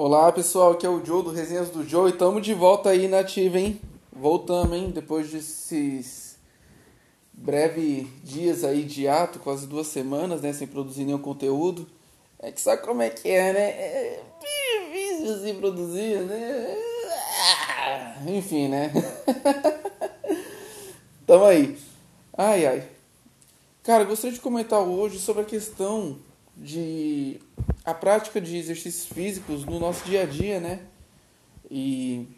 Olá pessoal, aqui é o Joe do Resenhas do Joe e estamos de volta aí na ativa, hein? Voltamos, hein? Depois desses breve dias aí de ato, quase duas semanas, né? Sem produzir nenhum conteúdo. É que sabe como é que é, né? É difícil se produzir, né? Ah, enfim, né? Tamo aí. Ai, ai. Cara, gostaria de comentar hoje sobre a questão de a prática de exercícios físicos no nosso dia a dia, né? E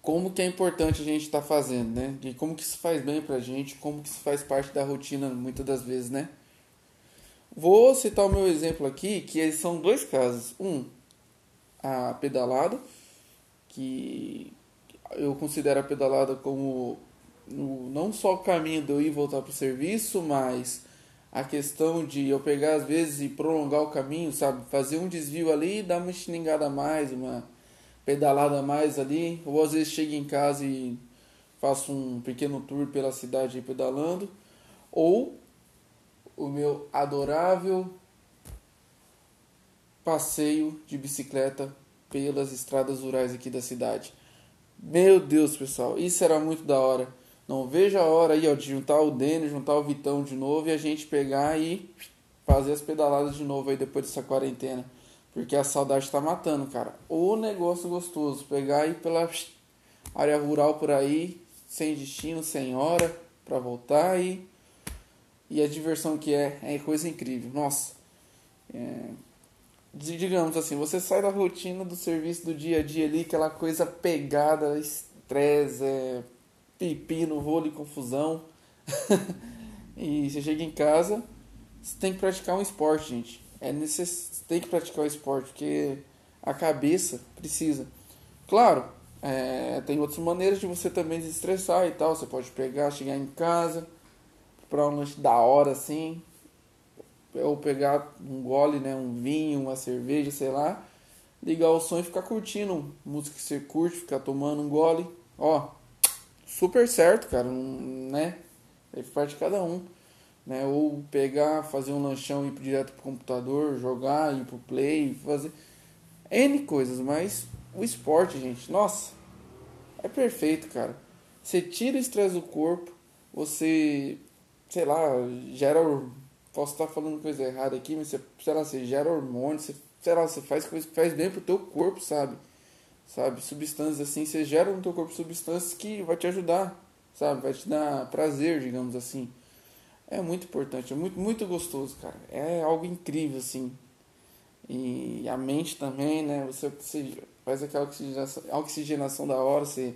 como que é importante a gente estar tá fazendo, né? E como que isso faz bem pra gente, como que isso faz parte da rotina muitas das vezes, né? Vou citar o meu exemplo aqui, que são dois casos. Um, a pedalada, que eu considero a pedalada como não só o caminho de eu ir voltar para o serviço, mas a questão de eu pegar às vezes e prolongar o caminho, sabe? Fazer um desvio ali e dar uma xingada a mais, uma pedalada a mais ali. Ou às vezes chego em casa e faço um pequeno tour pela cidade pedalando. Ou o meu adorável passeio de bicicleta pelas estradas rurais aqui da cidade. Meu Deus, pessoal, isso era muito da hora. Não vejo a hora aí, ó, de juntar o Denis, juntar o Vitão de novo e a gente pegar e fazer as pedaladas de novo aí depois dessa quarentena. Porque a saudade tá matando, cara. O negócio gostoso. Pegar aí pela área rural por aí, sem destino, sem hora, para voltar aí. E a diversão que é, é coisa incrível. Nossa. É... Digamos assim, você sai da rotina do serviço do dia a dia ali, aquela coisa pegada, estresse, é pepino, rolo e confusão. e você chega em casa, você tem que praticar um esporte, gente. É necess... tem que praticar o esporte, porque a cabeça precisa. Claro, é, tem outras maneiras de você também se estressar e tal. Você pode pegar, chegar em casa, para um lanche da hora assim, ou pegar um gole, né, um vinho, uma cerveja, sei lá, ligar o som e ficar curtindo música que você curte, ficar tomando um gole. Ó, super certo, cara, né? É parte de cada um. Né? Ou pegar, fazer um lanchão e ir direto pro computador, jogar, ir pro play, fazer N coisas, mas o esporte, gente, nossa, é perfeito, cara. Você tira o estresse do corpo, você, sei lá, gera. Posso estar falando coisa errada aqui, mas você, sei lá, você gera hormônios, você, sei lá, você faz coisa que faz bem pro teu corpo, sabe? Sabe? Substâncias assim, você gera no teu corpo substâncias que vai te ajudar, sabe? Vai te dar prazer, digamos assim. É muito importante, é muito, muito gostoso, cara. É algo incrível, assim. E a mente também, né? Você, você faz aquela oxigenação, oxigenação da hora, você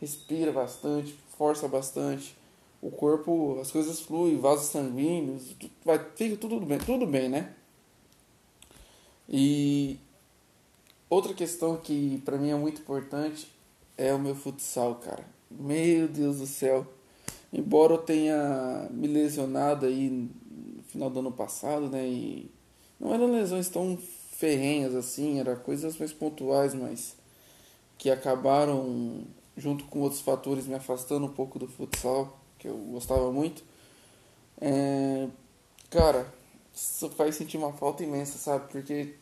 respira bastante, força bastante. O corpo, as coisas fluem, vasos sanguíneos, vai, fica tudo bem, tudo bem, né? E Outra questão que para mim é muito importante é o meu futsal, cara. Meu Deus do céu. Embora eu tenha me lesionado aí no final do ano passado, né? E não eram lesões tão ferrenhas assim, eram coisas mais pontuais, mas que acabaram, junto com outros fatores, me afastando um pouco do futsal, que eu gostava muito. É... Cara, isso faz sentir uma falta imensa, sabe? Porque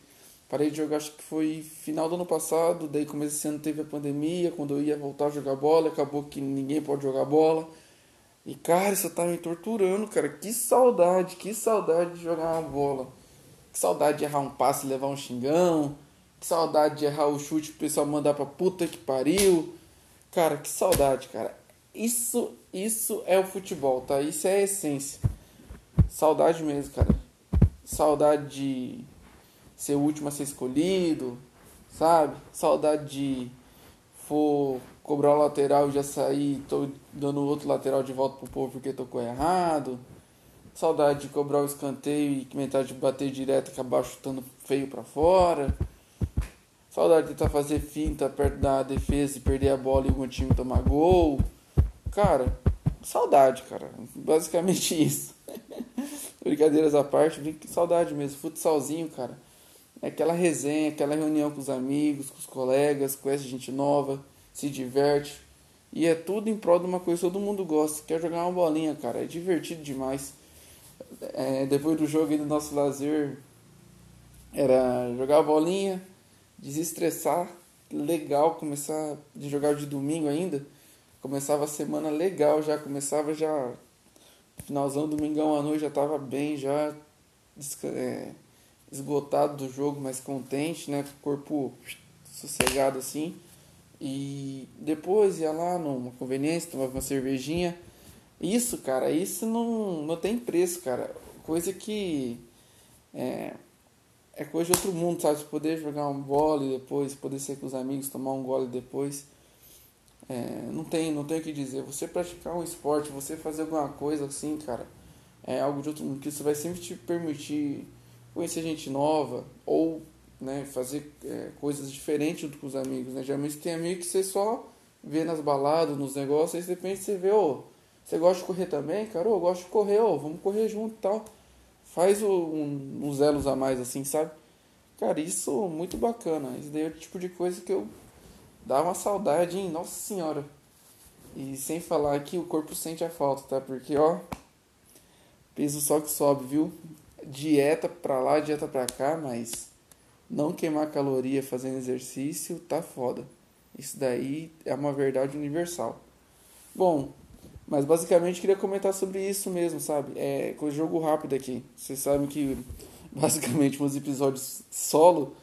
Parei de jogar, acho que foi final do ano passado, daí começo desse ano teve a pandemia, quando eu ia voltar a jogar bola, acabou que ninguém pode jogar bola. E cara, isso tá me torturando, cara. Que saudade, que saudade de jogar uma bola. Que saudade de errar um passe e levar um xingão. Que saudade de errar o chute pro pessoal mandar pra puta que pariu. Cara, que saudade, cara. Isso, isso é o futebol, tá? Isso é a essência. Saudade mesmo, cara. Saudade de ser o último a ser escolhido, sabe? Saudade de for cobrar o lateral e já sair, tô dando outro lateral de volta pro povo porque tocou errado. Saudade de cobrar o escanteio e metade de bater direto e acabar chutando feio para fora. Saudade de tentar fazer finta perto da defesa e perder a bola e algum time tomar gol. Cara, saudade, cara. Basicamente isso. Brincadeiras à parte, saudade mesmo. Futsalzinho, cara. Aquela resenha, aquela reunião com os amigos, com os colegas, conhece gente nova, se diverte. E é tudo em prol de uma coisa que todo mundo gosta, que é jogar uma bolinha, cara. É divertido demais. É, depois do jogo e do nosso lazer, era jogar a bolinha, desestressar, legal, começar de jogar de domingo ainda. Começava a semana legal já, começava já finalzão domingão à noite já tava bem, já é, esgotado do jogo, mas contente, né? Corpo sossegado assim. E depois ia lá numa conveniência, tomava uma cervejinha. Isso, cara, isso não, não tem preço, cara. Coisa que é, é coisa de outro mundo, sabe? Poder jogar um gole depois, poder ser com os amigos, tomar um gole depois. É, não tem, não tem o que dizer. Você praticar um esporte, você fazer alguma coisa assim, cara, é algo de outro mundo que isso vai sempre te permitir conhecer gente nova ou né, fazer é, coisas diferentes junto com os amigos. Né? Geralmente tem amigo que você só vê nas baladas, nos negócios, aí de repente você vê, ô, você gosta de correr também? Cara, eu gosto de correr, ô, vamos correr junto e tal. Faz um, uns elos a mais assim, sabe? Cara, isso muito bacana. Isso daí é o tipo de coisa que eu dá uma saudade, hein? Nossa senhora. E sem falar que o corpo sente a falta, tá? Porque, ó, peso só que sobe, viu? Dieta pra lá, dieta pra cá, mas não queimar caloria fazendo exercício tá foda. Isso daí é uma verdade universal. Bom, mas basicamente queria comentar sobre isso mesmo, sabe? É com jogo rápido aqui. Vocês sabem que basicamente meus episódios solo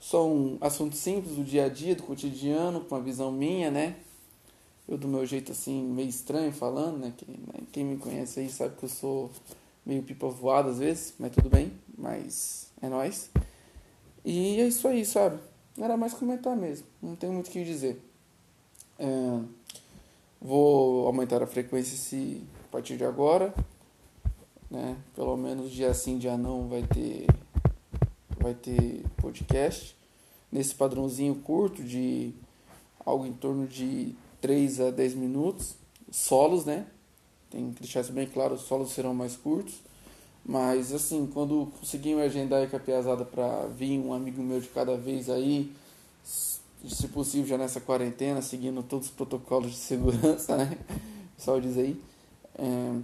são assuntos simples do dia a dia, do cotidiano, com uma visão minha, né? Eu do meu jeito assim, meio estranho falando, né? Quem, né? Quem me conhece aí sabe que eu sou meio pipa voada às vezes, mas tudo bem, mas é nóis. E é isso aí, sabe? Era mais comentar mesmo. Não tem muito o que dizer. É, vou aumentar a frequência se, a partir de agora. Né? Pelo menos dia sim, dia não vai ter vai ter podcast nesse padrãozinho curto de algo em torno de 3 a 10 minutos, solos, né? Tem que deixar isso bem claro, os solos serão mais curtos. Mas assim, quando conseguir me agendar a piazada pra vir um amigo meu de cada vez aí, se possível já nessa quarentena, seguindo todos os protocolos de segurança, né? O pessoal diz aí. É,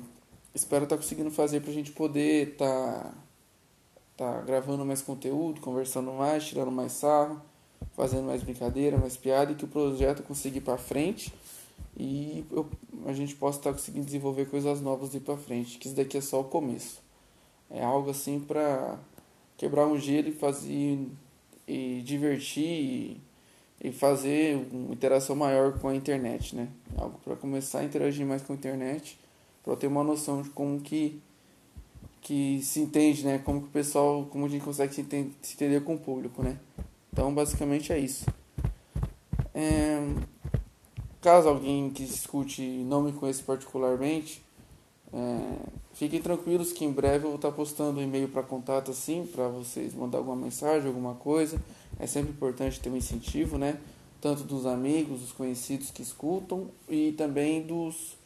espero estar tá conseguindo fazer pra gente poder estar tá, tá gravando mais conteúdo, conversando mais, tirando mais sarro, fazendo mais brincadeira, mais piada e que o projeto consiga ir pra frente e eu, a gente possa estar conseguindo desenvolver coisas novas de para frente, que isso daqui é só o começo. É algo assim para quebrar um gelo e fazer e divertir e, e fazer uma interação maior com a internet, né? Algo para começar a interagir mais com a internet, para ter uma noção de como que que se entende, né? Como que o pessoal, como a gente consegue se entender, se entender com o público, né? Então, basicamente é isso. É, caso alguém que escute não me conheça particularmente, é, fiquem tranquilos que em breve eu vou estar postando um e-mail para contato assim, para vocês mandar alguma mensagem, alguma coisa. É sempre importante ter um incentivo, né? Tanto dos amigos, dos conhecidos que escutam e também dos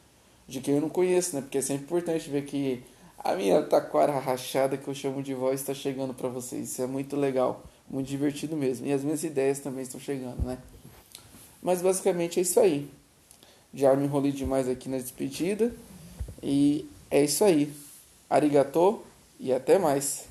de quem eu não conheço, né? Porque é sempre importante ver que a minha taquara rachada que eu chamo de voz está chegando para vocês. Isso é muito legal, muito divertido mesmo. E as minhas ideias também estão chegando, né? Mas basicamente é isso aí. Já me enrolei demais aqui na despedida. E é isso aí. Arigatô e até mais.